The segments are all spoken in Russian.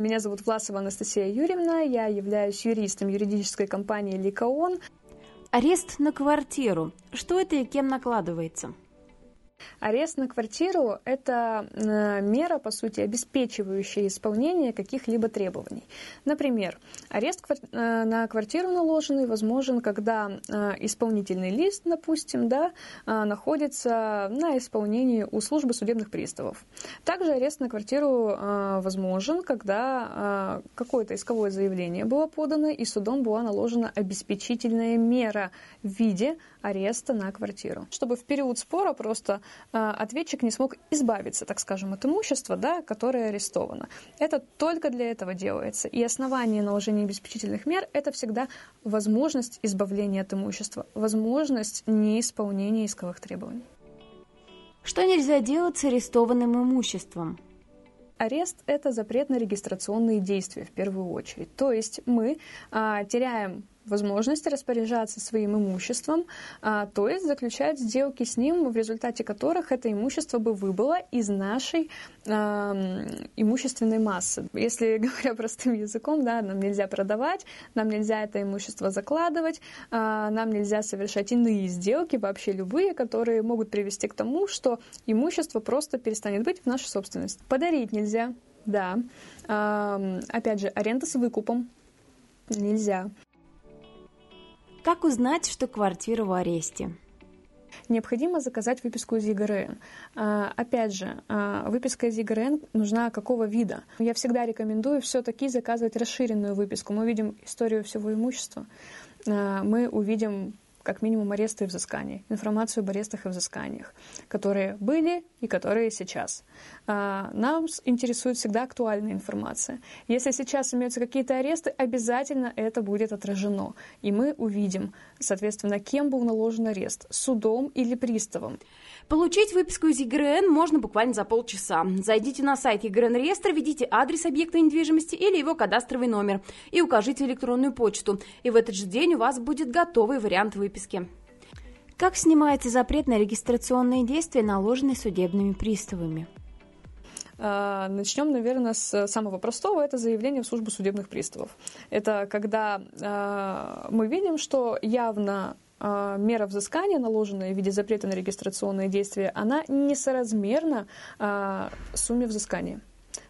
Меня зовут Власова Анастасия Юрьевна, я являюсь юристом юридической компании «Ликаон». Арест на квартиру. Что это и кем накладывается? Арест на квартиру – это э, мера, по сути, обеспечивающая исполнение каких-либо требований. Например, арест э, на квартиру наложенный возможен, когда э, исполнительный лист, допустим, да, находится на исполнении у службы судебных приставов. Также арест на квартиру возможен, когда какое-то исковое заявление было подано, и судом была наложена обеспечительная мера в виде ареста на квартиру. Чтобы в период спора просто ответчик не смог избавиться, так скажем, от имущества, да, которое арестовано. Это только для этого делается. И основание наложения обеспечительных мер – это всегда возможность избавления от имущества, возможность неисполнения исковых требований. Что нельзя делать с арестованным имуществом? Арест – это запрет на регистрационные действия в первую очередь. То есть мы а, теряем возможности распоряжаться своим имуществом, а, то есть заключать сделки с ним, в результате которых это имущество бы выбыло из нашей имущественной массы. Если говоря простым языком, да, нам нельзя продавать, нам нельзя это имущество закладывать, а, нам нельзя совершать иные сделки, вообще любые, которые могут привести к тому, что имущество просто перестанет быть в нашей собственности. Подарить нельзя, да. Опять же, аренда с выкупом нельзя. Как узнать, что квартира в аресте? необходимо заказать выписку из ЕГРН. А, опять же, а, выписка из ЕГРН нужна какого вида? Я всегда рекомендую все-таки заказывать расширенную выписку. Мы увидим историю всего имущества, а, мы увидим как минимум аресты и взыскания, информацию об арестах и взысканиях, которые были и которые сейчас. А, нам интересует всегда актуальная информация. Если сейчас имеются какие-то аресты, обязательно это будет отражено. И мы увидим, соответственно, кем был наложен арест, судом или приставом. Получить выписку из ЕГРН можно буквально за полчаса. Зайдите на сайт ЕГРН реестра, введите адрес объекта недвижимости или его кадастровый номер и укажите электронную почту. И в этот же день у вас будет готовый вариант выписки. Как снимается запрет на регистрационные действия, наложенные судебными приставами? А, Начнем, наверное, с самого простого. Это заявление в службу судебных приставов. Это когда а, мы видим, что явно а, мера взыскания, наложенная в виде запрета на регистрационные действия, она несоразмерна сумме взыскания.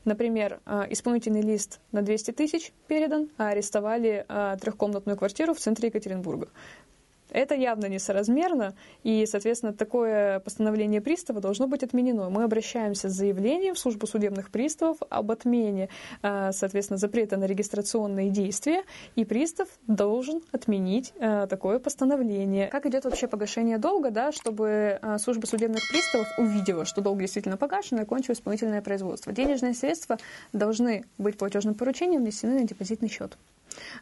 Например, исполнительный лист на 200 тысяч передан, а арестовали трехкомнатную квартиру в центре Екатеринбурга. Это явно несоразмерно, и, соответственно, такое постановление пристава должно быть отменено. Мы обращаемся с заявлением в службу судебных приставов об отмене, э, соответственно, запрета на регистрационные действия, и пристав должен отменить э, такое постановление. Как идет вообще погашение долга, да, чтобы э, служба судебных приставов увидела, что долг действительно погашен и окончил исполнительное производство. Денежные средства должны быть платежным поручением внесены на депозитный счет.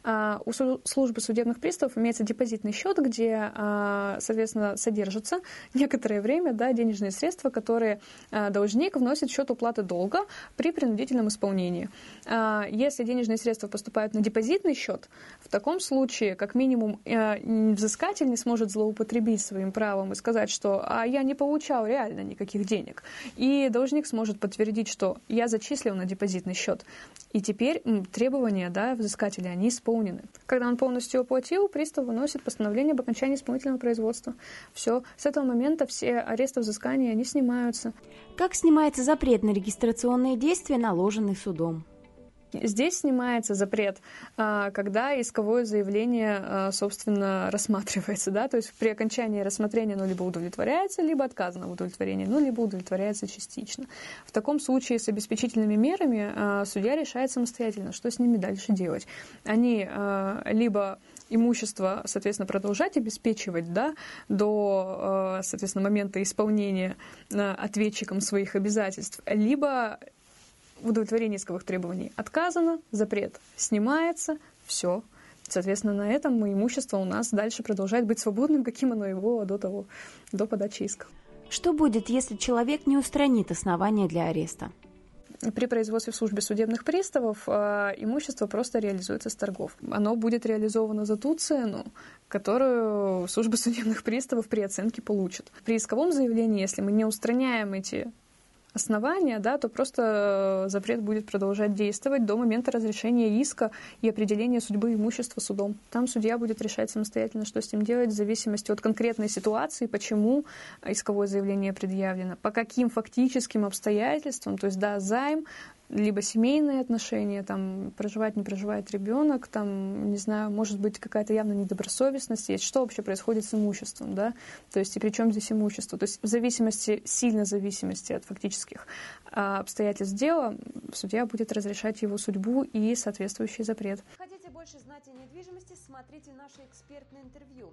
А, у службы судебных приставов имеется депозитный счет, где, а, соответственно, содержатся некоторое время да, денежные средства, которые а, должник вносит в счет уплаты долга при принудительном исполнении. Если денежные средства поступают на депозитный счет, в таком случае, как минимум, взыскатель не сможет злоупотребить своим правом и сказать, что а я не получал реально никаких денег. И должник сможет подтвердить, что я зачислил на депозитный счет. И теперь требования да, взыскателя, они исполнены. Когда он полностью оплатил, пристав выносит постановление об окончании исполнительного производства. Все. С этого момента все аресты взыскания, они снимаются. Как снимается запрет на регистрационные действия, наложенный судом? Здесь снимается запрет, а, когда исковое заявление, а, собственно, рассматривается, да, то есть при окончании рассмотрения оно либо удовлетворяется, либо отказано в удовлетворении, ну, либо удовлетворяется частично. В таком случае с обеспечительными мерами а, судья решает самостоятельно, что с ними дальше делать. Они либо имущество, соответственно, продолжать обеспечивать да, до, соответственно, момента исполнения ответчиком своих обязательств, либо удовлетворении исковых требований отказано, запрет снимается, все. Соответственно, на этом имущество у нас дальше продолжает быть свободным, каким оно его до того, до подачи иска. Что будет, если человек не устранит основания для ареста? При производстве в службе судебных приставов э, имущество просто реализуется с торгов. Оно будет реализовано за ту цену, которую служба судебных приставов при оценке получит. При исковом заявлении, если мы не устраняем эти основания, да, то просто запрет будет продолжать действовать до момента разрешения иска и определения судьбы имущества судом. Там судья будет решать самостоятельно, что с ним делать, в зависимости от конкретной ситуации, почему исковое заявление предъявлено, по каким фактическим обстоятельствам, то есть, да, займ, либо семейные отношения, там, проживает, не проживает ребенок, там, не знаю, может быть какая-то явно недобросовестность есть. Что вообще происходит с имуществом, да? То есть, и при чем здесь имущество? То есть, в зависимости, сильно зависимости от фактических а, обстоятельств дела, судья будет разрешать его судьбу и соответствующий запрет. Хотите больше знать о недвижимости, смотрите наше экспертное интервью